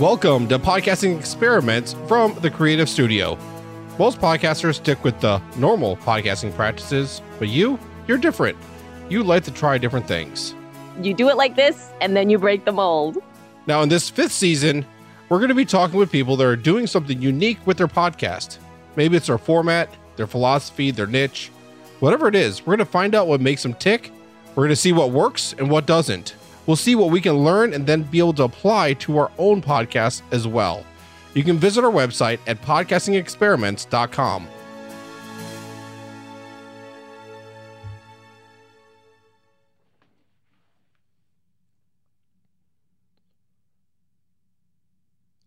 Welcome to Podcasting Experiments from the Creative Studio. Most podcasters stick with the normal podcasting practices, but you, you're different. You like to try different things. You do it like this, and then you break the mold. Now, in this fifth season, we're going to be talking with people that are doing something unique with their podcast. Maybe it's their format, their philosophy, their niche. Whatever it is, we're going to find out what makes them tick. We're going to see what works and what doesn't. We'll see what we can learn and then be able to apply to our own podcast as well. You can visit our website at podcastingexperiments.com.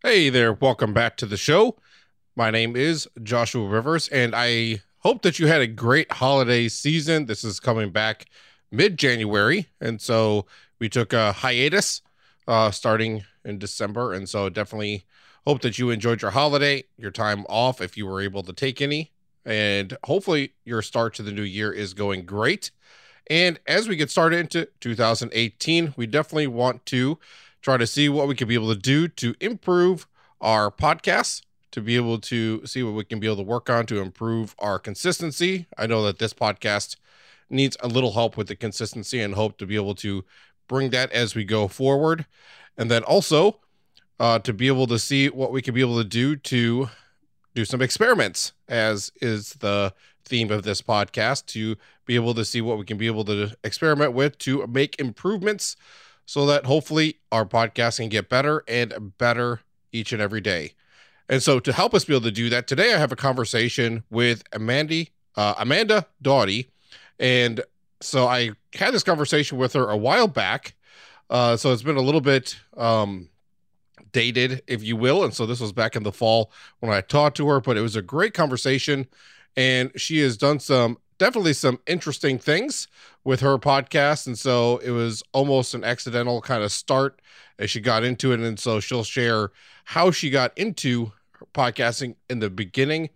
Hey there, welcome back to the show. My name is Joshua Rivers, and I hope that you had a great holiday season. This is coming back mid January, and so we took a hiatus uh, starting in December, and so definitely hope that you enjoyed your holiday, your time off, if you were able to take any, and hopefully your start to the new year is going great. And as we get started into 2018, we definitely want to try to see what we can be able to do to improve our podcasts, to be able to see what we can be able to work on to improve our consistency. I know that this podcast needs a little help with the consistency and hope to be able to bring that as we go forward. And then also uh, to be able to see what we can be able to do to do some experiments, as is the theme of this podcast, to be able to see what we can be able to experiment with to make improvements so that hopefully our podcast can get better and better each and every day. And so to help us be able to do that, today I have a conversation with Amanda, uh, Amanda Doughty. And so I had this conversation with her a while back. Uh, so it's been a little bit um, dated, if you will. And so this was back in the fall when I talked to her, but it was a great conversation. And she has done some definitely some interesting things with her podcast. And so it was almost an accidental kind of start as she got into it. And so she'll share how she got into podcasting in the beginning.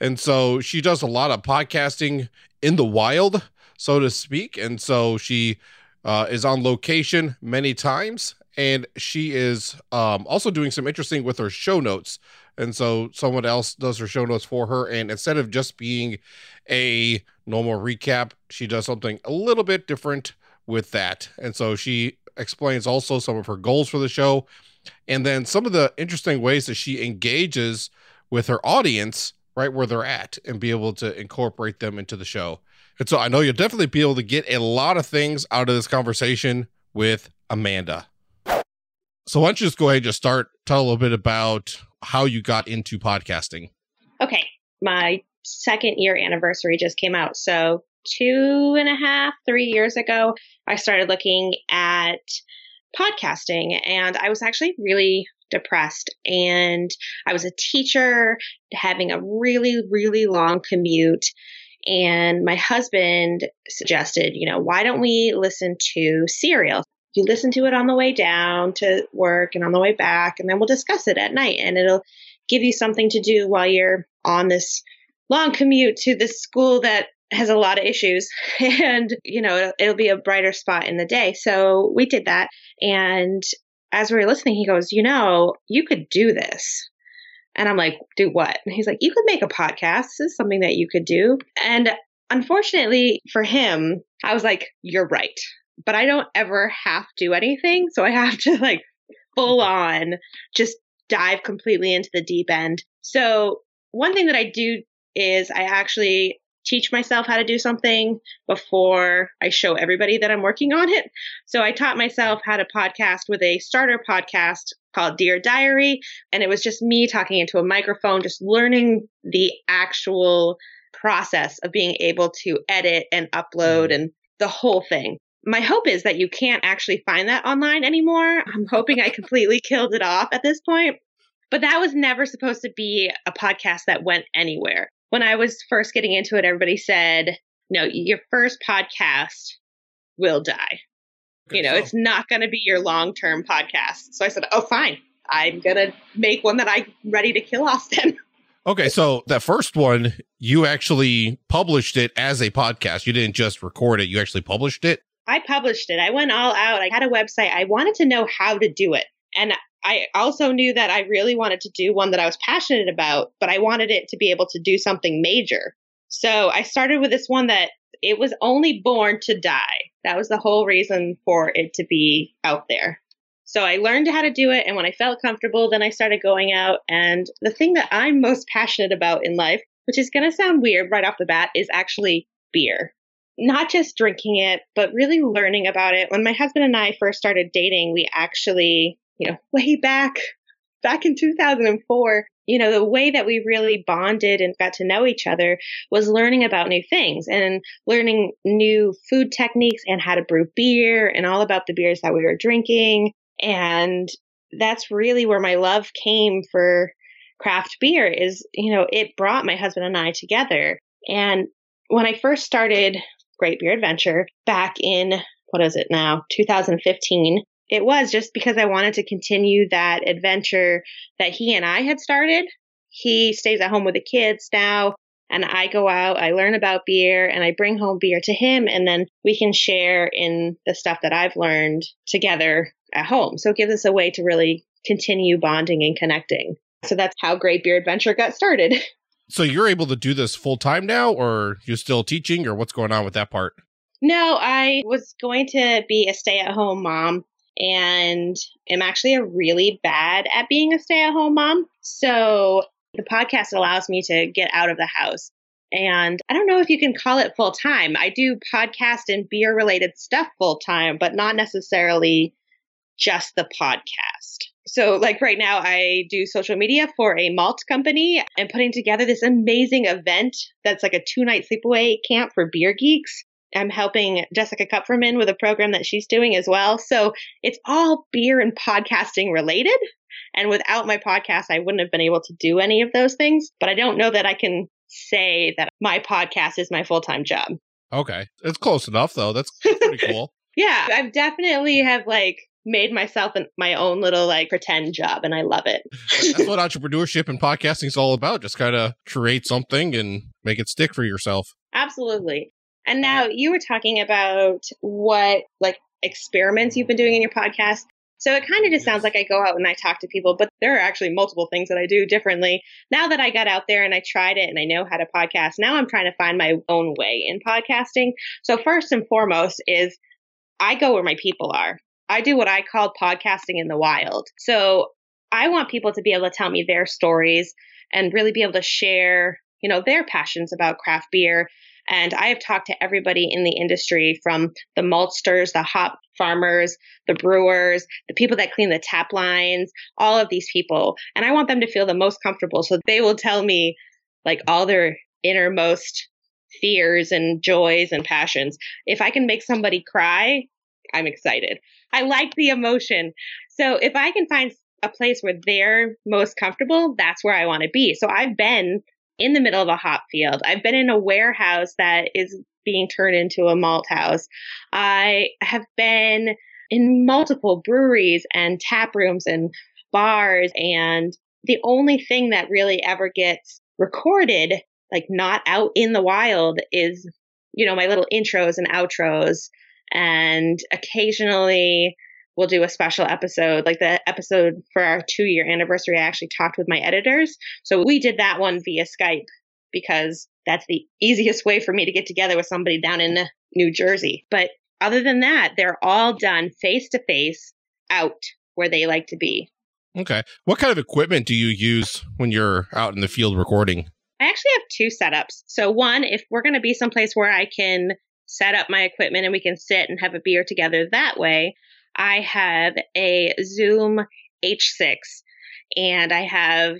And so she does a lot of podcasting in the wild so to speak. And so she uh, is on location many times. And she is um, also doing some interesting with her show notes. And so someone else does her show notes for her. And instead of just being a normal recap, she does something a little bit different with that. And so she explains also some of her goals for the show and then some of the interesting ways that she engages with her audience right where they're at and be able to incorporate them into the show. And so I know you'll definitely be able to get a lot of things out of this conversation with Amanda. So why don't you just go ahead and just start, tell a little bit about how you got into podcasting. Okay. My second year anniversary just came out. So two and a half, three years ago, I started looking at podcasting and I was actually really depressed and I was a teacher having a really, really long commute and my husband suggested, you know, why don't we listen to Serial? You listen to it on the way down to work and on the way back, and then we'll discuss it at night. And it'll give you something to do while you're on this long commute to this school that has a lot of issues and you know it'll, it'll, be a brighter spot in the day so we did that and as we were listening he goes you know you could do this and I'm like, do what? And he's like, you could make a podcast. This is something that you could do. And unfortunately for him, I was like, you're right. But I don't ever have to do anything. So I have to like full on just dive completely into the deep end. So one thing that I do is I actually teach myself how to do something before I show everybody that I'm working on it. So I taught myself how to podcast with a starter podcast called Dear Diary. And it was just me talking into a microphone, just learning the actual process of being able to edit and upload mm-hmm. and the whole thing. My hope is that you can't actually find that online anymore. I'm hoping I completely killed it off at this point. But that was never supposed to be a podcast that went anywhere. When I was first getting into it, everybody said, no, your first podcast will die you know, it's not going to be your long term podcast. So I said, oh, fine. I'm going to make one that I'm ready to kill Austin. Okay, so that first one, you actually published it as a podcast. You didn't just record it, you actually published it. I published it. I went all out. I had a website. I wanted to know how to do it. And I also knew that I really wanted to do one that I was passionate about, but I wanted it to be able to do something major. So I started with this one that it was only born to die. That was the whole reason for it to be out there. So I learned how to do it. And when I felt comfortable, then I started going out. And the thing that I'm most passionate about in life, which is going to sound weird right off the bat, is actually beer. Not just drinking it, but really learning about it. When my husband and I first started dating, we actually, you know, way back, back in 2004, you know, the way that we really bonded and got to know each other was learning about new things and learning new food techniques and how to brew beer and all about the beers that we were drinking. And that's really where my love came for craft beer is, you know, it brought my husband and I together. And when I first started Great Beer Adventure back in, what is it now, 2015, it was just because I wanted to continue that adventure that he and I had started. He stays at home with the kids now, and I go out, I learn about beer, and I bring home beer to him, and then we can share in the stuff that I've learned together at home. So it gives us a way to really continue bonding and connecting. So that's how Great Beer Adventure got started. So you're able to do this full time now, or you're still teaching, or what's going on with that part? No, I was going to be a stay at home mom and am actually a really bad at being a stay at home mom. So the podcast allows me to get out of the house. And I don't know if you can call it full time. I do podcast and beer related stuff full time, but not necessarily just the podcast. So, like right now, I do social media for a malt company and putting together this amazing event that's like a two night sleepaway camp for beer geeks. I'm helping Jessica Kupferman with a program that she's doing as well. So it's all beer and podcasting related. And without my podcast, I wouldn't have been able to do any of those things. But I don't know that I can say that my podcast is my full time job. Okay. It's close enough, though. That's pretty cool. yeah. I've definitely have like made myself an, my own little like pretend job and I love it. That's what entrepreneurship and podcasting is all about. Just kind of create something and make it stick for yourself. Absolutely. And now you were talking about what like experiments you've been doing in your podcast. So it kind of just sounds like I go out and I talk to people, but there are actually multiple things that I do differently. Now that I got out there and I tried it and I know how to podcast, now I'm trying to find my own way in podcasting. So first and foremost is I go where my people are. I do what I call podcasting in the wild. So I want people to be able to tell me their stories and really be able to share, you know, their passions about craft beer and I have talked to everybody in the industry from the maltsters, the hop farmers, the brewers, the people that clean the tap lines, all of these people. And I want them to feel the most comfortable. So they will tell me like all their innermost fears and joys and passions. If I can make somebody cry, I'm excited. I like the emotion. So if I can find a place where they're most comfortable, that's where I want to be. So I've been in the middle of a hop field. I've been in a warehouse that is being turned into a malt house. I have been in multiple breweries and tap rooms and bars. And the only thing that really ever gets recorded, like not out in the wild, is, you know, my little intros and outros. And occasionally we'll do a special episode. Like the episode for our two year anniversary, I actually talked with my editors. So we did that one via Skype because that's the easiest way for me to get together with somebody down in New Jersey. But other than that, they're all done face to face out where they like to be. Okay. What kind of equipment do you use when you're out in the field recording? I actually have two setups. So, one, if we're going to be someplace where I can set up my equipment and we can sit and have a beer together that way, I have a Zoom H6 and I have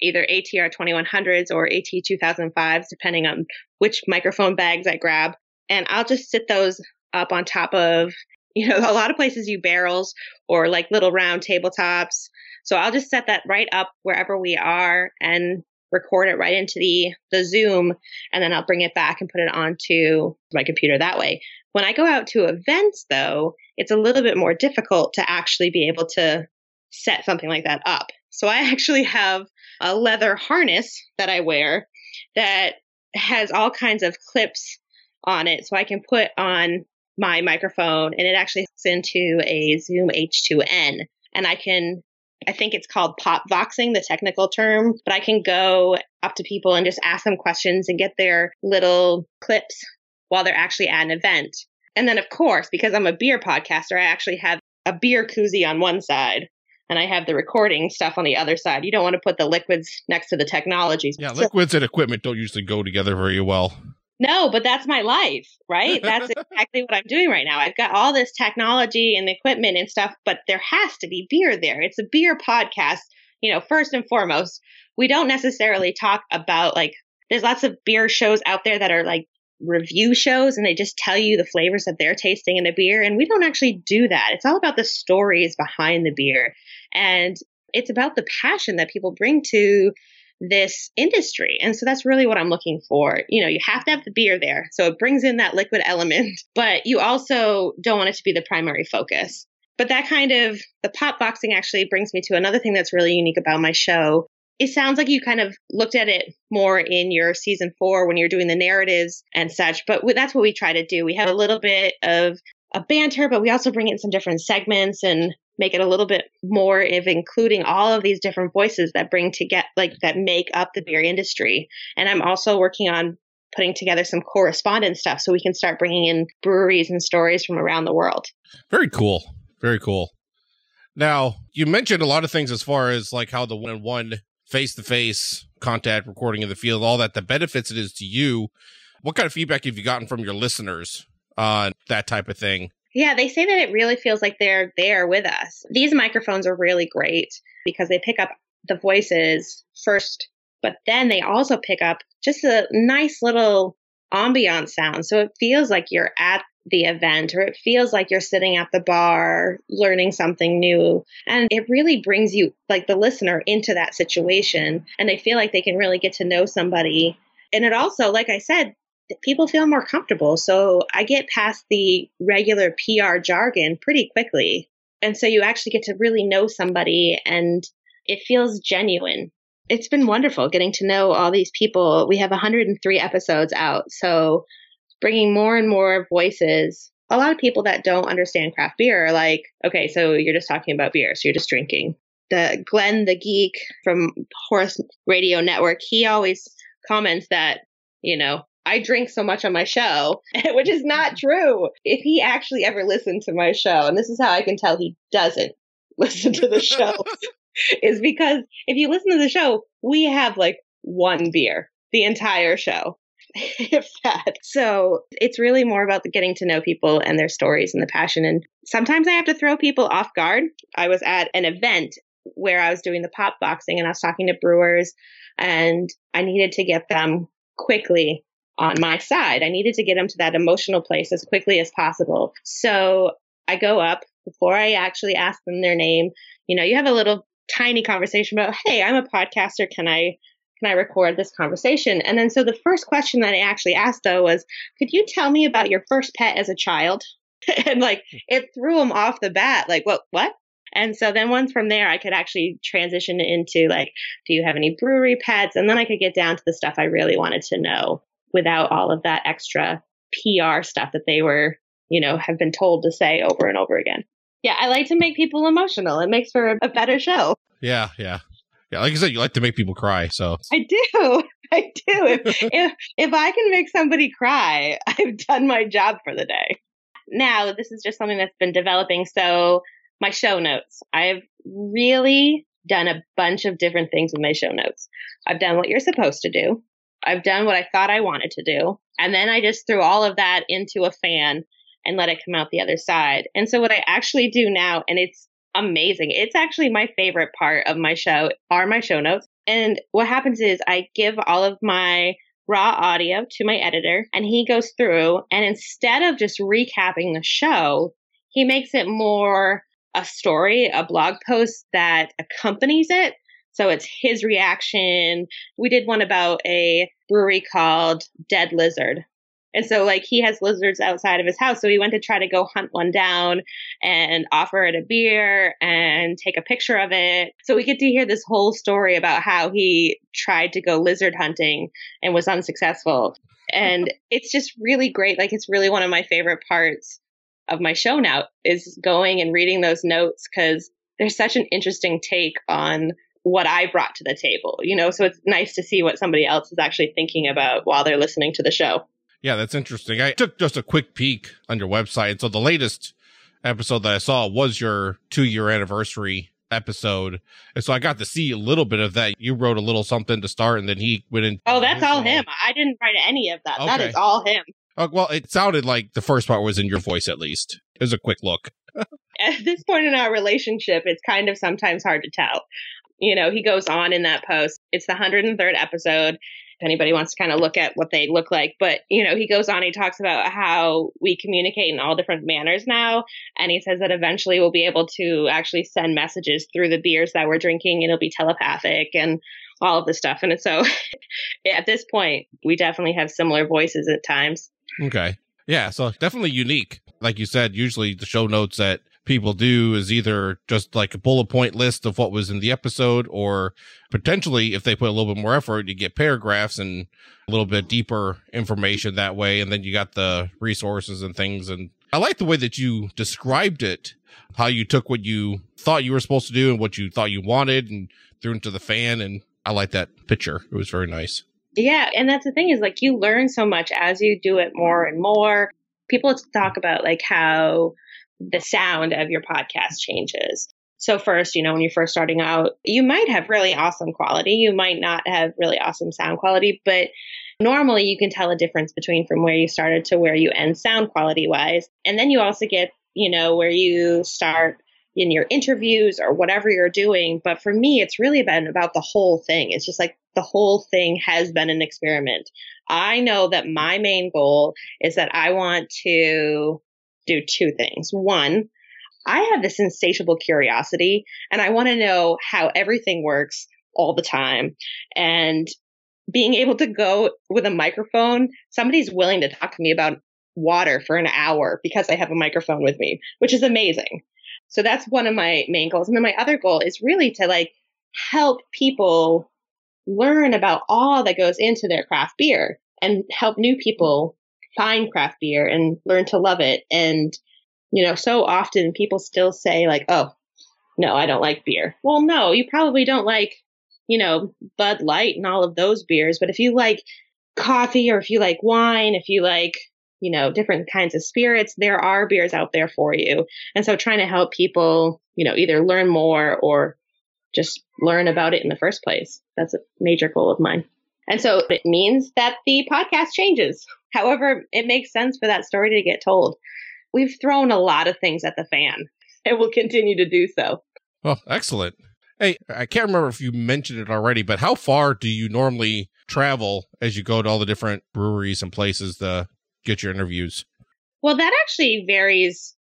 either ATR 2100s or AT 2005s, depending on which microphone bags I grab. And I'll just sit those up on top of, you know, a lot of places you barrels or like little round tabletops. So I'll just set that right up wherever we are and record it right into the, the Zoom. And then I'll bring it back and put it onto my computer that way. When I go out to events, though, it's a little bit more difficult to actually be able to set something like that up. So I actually have a leather harness that I wear that has all kinds of clips on it. So I can put on my microphone and it actually hooks into a Zoom H2N. And I can I think it's called pop voxing, the technical term, but I can go up to people and just ask them questions and get their little clips while they're actually at an event. And then, of course, because I'm a beer podcaster, I actually have a beer koozie on one side and I have the recording stuff on the other side. You don't want to put the liquids next to the technologies. Yeah, liquids and equipment don't usually go together very well. No, but that's my life, right? That's exactly what I'm doing right now. I've got all this technology and equipment and stuff, but there has to be beer there. It's a beer podcast. You know, first and foremost, we don't necessarily talk about like, there's lots of beer shows out there that are like review shows and they just tell you the flavors that they're tasting in a beer. And we don't actually do that. It's all about the stories behind the beer. And it's about the passion that people bring to this industry. And so that's really what I'm looking for. You know, you have to have the beer there. So it brings in that liquid element, but you also don't want it to be the primary focus. But that kind of the pop voxing actually brings me to another thing that's really unique about my show. It sounds like you kind of looked at it more in your season four when you're doing the narratives and such, but that's what we try to do. We have a little bit of a banter, but we also bring in some different segments and make it a little bit more of including all of these different voices that bring to get like that make up the beer industry. And I'm also working on putting together some correspondence stuff so we can start bringing in breweries and stories from around the world. Very cool. Very cool. Now, you mentioned a lot of things as far as like how the one on one face to face contact recording in the field, all that, the benefits it is to you. What kind of feedback have you gotten from your listeners on that type of thing? Yeah, they say that it really feels like they're there with us. These microphones are really great because they pick up the voices first, but then they also pick up just a nice little ambient sound. So it feels like you're at the event or it feels like you're sitting at the bar learning something new. And it really brings you, like the listener, into that situation and they feel like they can really get to know somebody. And it also, like I said, people feel more comfortable. So I get past the regular PR jargon pretty quickly. And so you actually get to really know somebody and it feels genuine. It's been wonderful getting to know all these people. We have 103 episodes out. So bringing more and more voices. A lot of people that don't understand craft beer are like, okay, so you're just talking about beer. So you're just drinking. The Glenn the Geek from Horse Radio Network, he always comments that, you know, I drink so much on my show, which is not true. If he actually ever listened to my show, and this is how I can tell he doesn't listen to the show, is because if you listen to the show, we have like one beer the entire show. if that. So it's really more about getting to know people and their stories and the passion. And sometimes I have to throw people off guard. I was at an event where I was doing the pop voxing and I was talking to brewers and I needed to get them quickly on my side. I needed to get them to that emotional place as quickly as possible. So I go up before I actually ask them their name. You know, you have a little tiny conversation about, hey, I'm a podcaster. Can I can I record this conversation? And then so the first question that I actually asked though was, could you tell me about your first pet as a child? and like it threw them off the bat, like what what? And so then once from there, I could actually transition into like, do you have any brewery pets? And then I could get down to the stuff I really wanted to know without all of that extra PR stuff that they were, you know, have been told to say over and over again. Yeah, I like to make people emotional. It makes for a better show. Yeah, yeah. Yeah, like you said, you like to make people cry. So I do. I do. If, if if I can make somebody cry, I've done my job for the day. Now, this is just something that's been developing. So my show notes. I've really done a bunch of different things with my show notes. I've done what you're supposed to do. I've done what I thought I wanted to do. And then I just threw all of that into a fan and let it come out the other side. And so what I actually do now, and it's amazing. It's actually my favorite part of my show are my show notes. And what happens is I give all of my raw audio to my editor and he goes through and instead of just recapping the show, he makes it more a story, a blog post that accompanies it. So it's his reaction. We did one about a brewery called Dead Lizard. And so, like, he has lizards outside of his house. So he went to try to go hunt one down and offer it a beer and take a picture of it. So we get to hear this whole story about how he tried to go lizard hunting and was unsuccessful. And it's just really great. Like, it's really one of my favorite parts of my show now is going and reading those notes because there's such an interesting take on what I brought to the table, you know, so it's nice to see what somebody else is actually thinking about while they're listening to the show. Yeah, that's interesting. I took just a quick peek on your website. So the latest episode that I saw was your two year anniversary episode. And so I got to see a little bit of that. You wrote a little something to start and then he went in. Oh, that's all him. I didn't write any of that. Okay. That is all him. Oh, well, it sounded like the first part was in your voice at least. It was a quick look. At this point in our relationship, it's kind of sometimes hard to tell. You know, he goes on in that post. It's the 103rd episode if anybody wants to kind of look at what they look like. But, you know, he goes on, he talks about how we communicate in all different manners now. And he says that eventually we'll be able to actually send messages through the beers that we're drinking and it'll be telepathic and all of this stuff. And so at this point, we definitely have similar voices at times. Okay. Yeah. So definitely unique. Like you said, usually the show notes that people do is either just like a bullet point list of what was in the episode or potentially if they put a little bit more effort you get paragraphs and a little bit deeper information that way and then you got the resources and things. And i like the way that you described it how you took what you thought you were supposed to do and what you thought you wanted and threw into the fan and i like that picture. It was very nice. Yeah and that's the thing is like you learn so much as you do it more and more. People talk about like how the sound of your podcast changes. So first, you know, when you're first starting out, you might have really awesome quality. You might not have really awesome sound quality, but normally you can tell a difference between from where you started to where you end sound quality wise. And then you also get, you know, where you start in your interviews or whatever you're doing. But for me, it's really been about the whole thing. It's just like the whole thing has been an experiment. I know that my main goal is that I want to do two things. One, I have this insatiable curiosity and I want to know how everything works all the time. And being able to go with a microphone, somebody's willing to talk to me about water for an hour because I have a microphone with me, which is amazing. So that's one of my main goals. And then my other goal is really to like help people learn about all that goes into their craft beer and help new people find craft beer and learn to love it. And, you know, so often people still say, like, oh, no, I don't like beer. Well, no, you probably don't like, you know, Bud Light and all of those beers. But if you like coffee or if you like wine, if you like, you know, different kinds of spirits, there are beers out there for you. And so trying to help people, you know, either learn more or just learn about it in the first place. That's a major goal of mine. And so it means that the podcast changes. However, it makes sense for that story to get told. We've thrown a lot of things at the fan and we'll continue to do so. Well, excellent. Hey, I can't remember if you mentioned it already, but how far do you normally travel as you go to all the different breweries and places to get your interviews? Well, that actually varies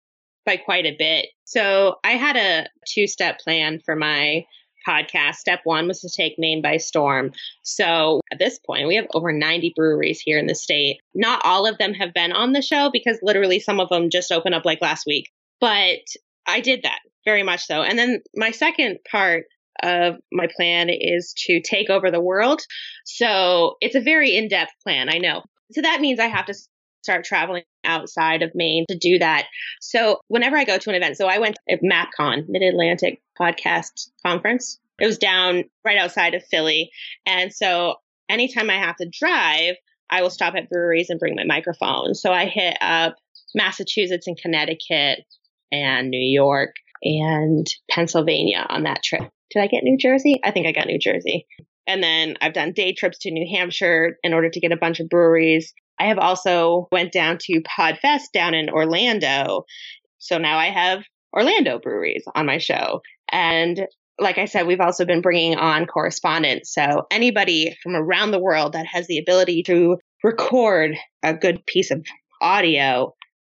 by quite a bit. So I had a two step plan for my podcast, step one was to take Maine by storm. So at this point, we have over 90 breweries here in the state. Not all of them have been on the show because literally some of them just opened up like last week. But I did that very much so. And then my second part of my plan is to take over the world. So it's a very in depth plan, I know. So that means I have to start traveling outside of Maine to do that. So whenever I go to an event, so I went to MapCon, Mid Atlantic Podcast Conference. It was down right outside of Philly. And so anytime I have to drive, I will stop at breweries and bring my microphone. So I hit up Massachusetts and Connecticut and New York and Pennsylvania on that trip. Did I get New Jersey? I think I got New Jersey. And then I've done day trips to New Hampshire in order to get a bunch of breweries. I have also went down to Podfest down in Orlando. So now I have Orlando breweries on my show. And like I said, we've also been bringing on correspondents. So anybody from around the world that has the ability to record a good piece of audio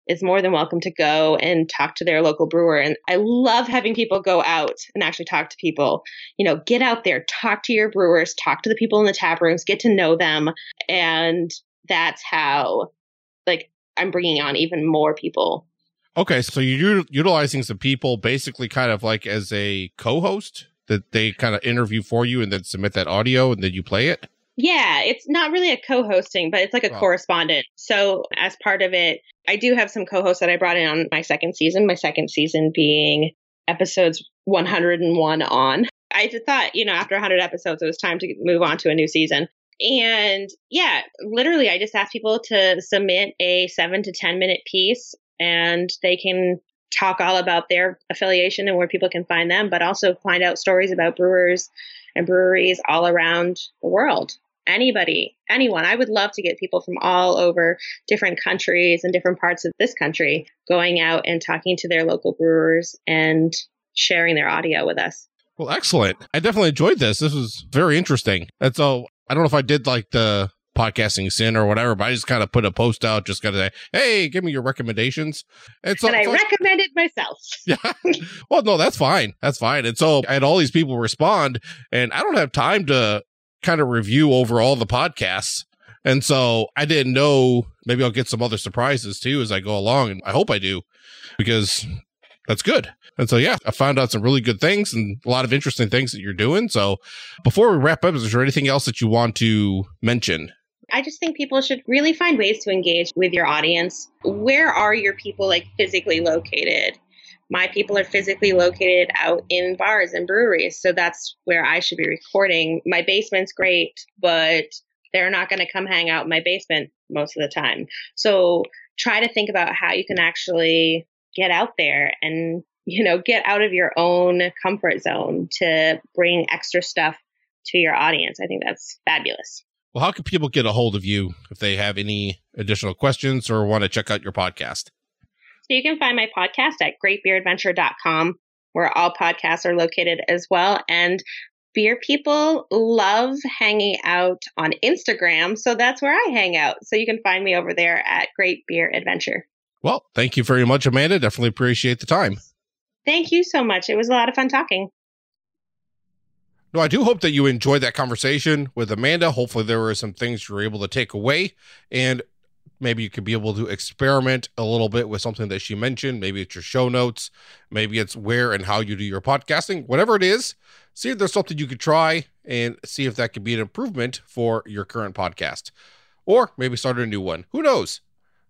is more than welcome to go and talk to their local brewer. And I love having people go out and actually talk to people. You know, get out there, talk to your brewers, talk to the people in the tap rooms, get to know them. And that's how, like, I'm bringing on even more people. Okay, so you're utilizing some people basically kind of like as a co-host that they kind of interview for you and then submit that audio and then you play it. Yeah, it's not really a co-hosting, but it's like a wow. correspondent. So as part of it, I do have some co-hosts that I brought in on my second season. My second season being episodes 101 on. I thought, you know, after 100 episodes, it was time to move on to a new season. And yeah, literally, I just asked people to submit a seven to 10 minute piece and they can talk all about their affiliation and where people can find them, but also find out stories about brewers and breweries all around the world. Anybody, anyone. I would love to get people from all over different countries and different parts of this country going out and talking to their local brewers and sharing their audio with us. Well, excellent. I definitely enjoyed this. This was very interesting. And so I don't know if I did like the podcasting sin or whatever, but I just kind of put a post out, just kind of say, hey, give me your recommendations. And so and I recommended myself. yeah. Well, no, that's fine. That's fine. And so I had all these people respond, and I don't have time to kind of review over all the podcasts. And so I didn't know maybe I'll get some other surprises too as I go along. And I hope I do because that's good. And so, yeah, I found out some really good things and a lot of interesting things that you're doing. So, before we wrap up, is there anything else that you want to mention? I just think people should really find ways to engage with your audience. Where are your people like physically located? My people are physically located out in bars and breweries. So that's where I should be recording. My basement's great, but they're not going to come hang out in my basement most of the time. So try to think about how you can actually get out there and you know get out of your own comfort zone to bring extra stuff to your audience. I think that's fabulous. Well how can people get a hold of you if they have any additional questions or want to check out your podcast? So you can find my podcast at greatbeeradventure.com where all podcasts are located as well. And beer people love hanging out on instagram so that's where i hang out. So you can find me over there at great beer adventure well, thank you very much, Amanda. Definitely appreciate the time. Thank you so much. It was a lot of fun talking. No, I do hope that you enjoyed that conversation with Amanda. Hopefully, there were some things you were able to take away, and maybe you could be able to experiment a little bit with something that she mentioned. Maybe it's your show notes, maybe it's where and how you do your podcasting, whatever it is. See if there's something you could try and see if that could be an improvement for your current podcast, or maybe start a new one. Who knows?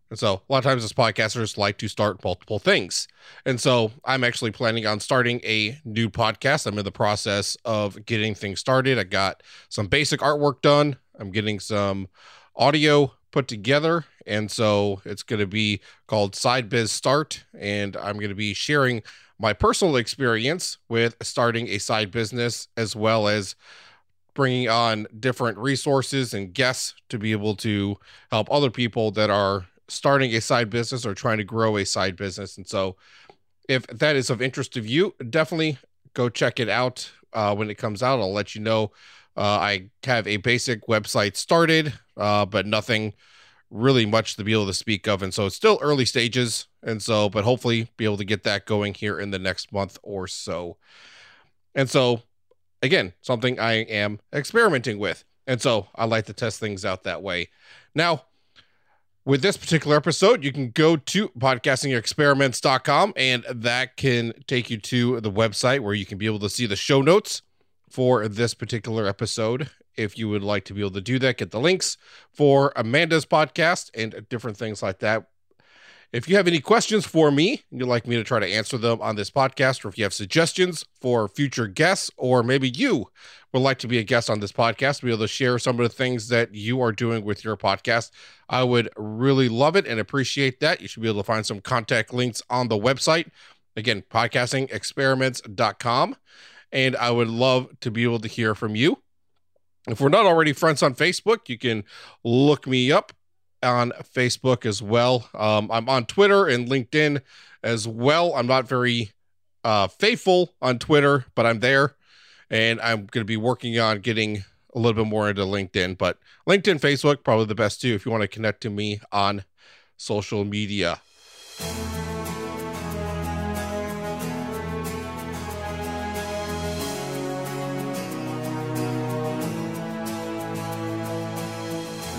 And so a lot of times as podcasters like to start multiple things. And so I'm actually planning on starting a new podcast. I'm in the process of getting things started. I got some basic artwork done. I'm getting some audio put together. And so it's going to be called Side Biz Start. And I'm going to be sharing my personal experience with starting a side business as well as bringing on different resources and guests to be able to help other people that are starting a side business or trying to grow a side business. And so, if that is of interest to you, definitely go check it out uh, when it comes out. I'll let you know. Uh, I have a basic website started, uh, but nothing really much to be able to speak of. And so it's still early stages. And so, but hopefully be able to get that going here in the next month or so. And so, again, something I am experimenting with. And so I like to test things out that way. Now, with this particular episode, you can go to podcastingexperiments.com and that can take you to the website where you can be able to see the show notes for this particular episode. If you would like to be able to do that, get the links for Amanda's podcast and different things like that. If you have any questions for me, you'd like me to try to answer them on this podcast, or if you have suggestions for future guests, or maybe you would like to be a guest on this podcast, be able to share some of the things that you are doing with your podcast, I would really love it and appreciate that. You should be able to find some contact links on the website. Again, podcastingexperiments.com. And I would love to be able to hear from you. If we're not already friends on Facebook, you can look me up on Facebook as well. Um, I'm on Twitter and LinkedIn as well. I'm not very uh, faithful on Twitter, but I'm there. And I'm going to be working on getting a little bit more into LinkedIn, but LinkedIn, Facebook, probably the best too if you want to connect to me on social media.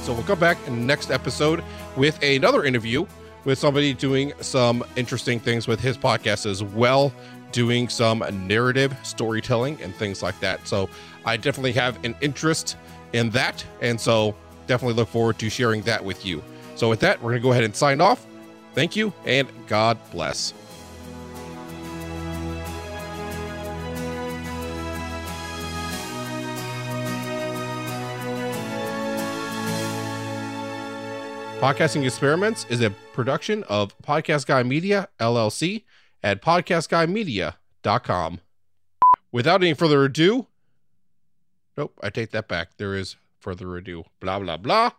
So we'll come back in the next episode with another interview with somebody doing some interesting things with his podcast as well, doing some narrative storytelling and things like that. So I definitely have an interest in that. And so definitely look forward to sharing that with you. So with that, we're going to go ahead and sign off. Thank you and God bless. Podcasting Experiments is a production of Podcast Guy Media, LLC, at podcastguymedia.com. Without any further ado, nope, I take that back. There is further ado. Blah, blah, blah.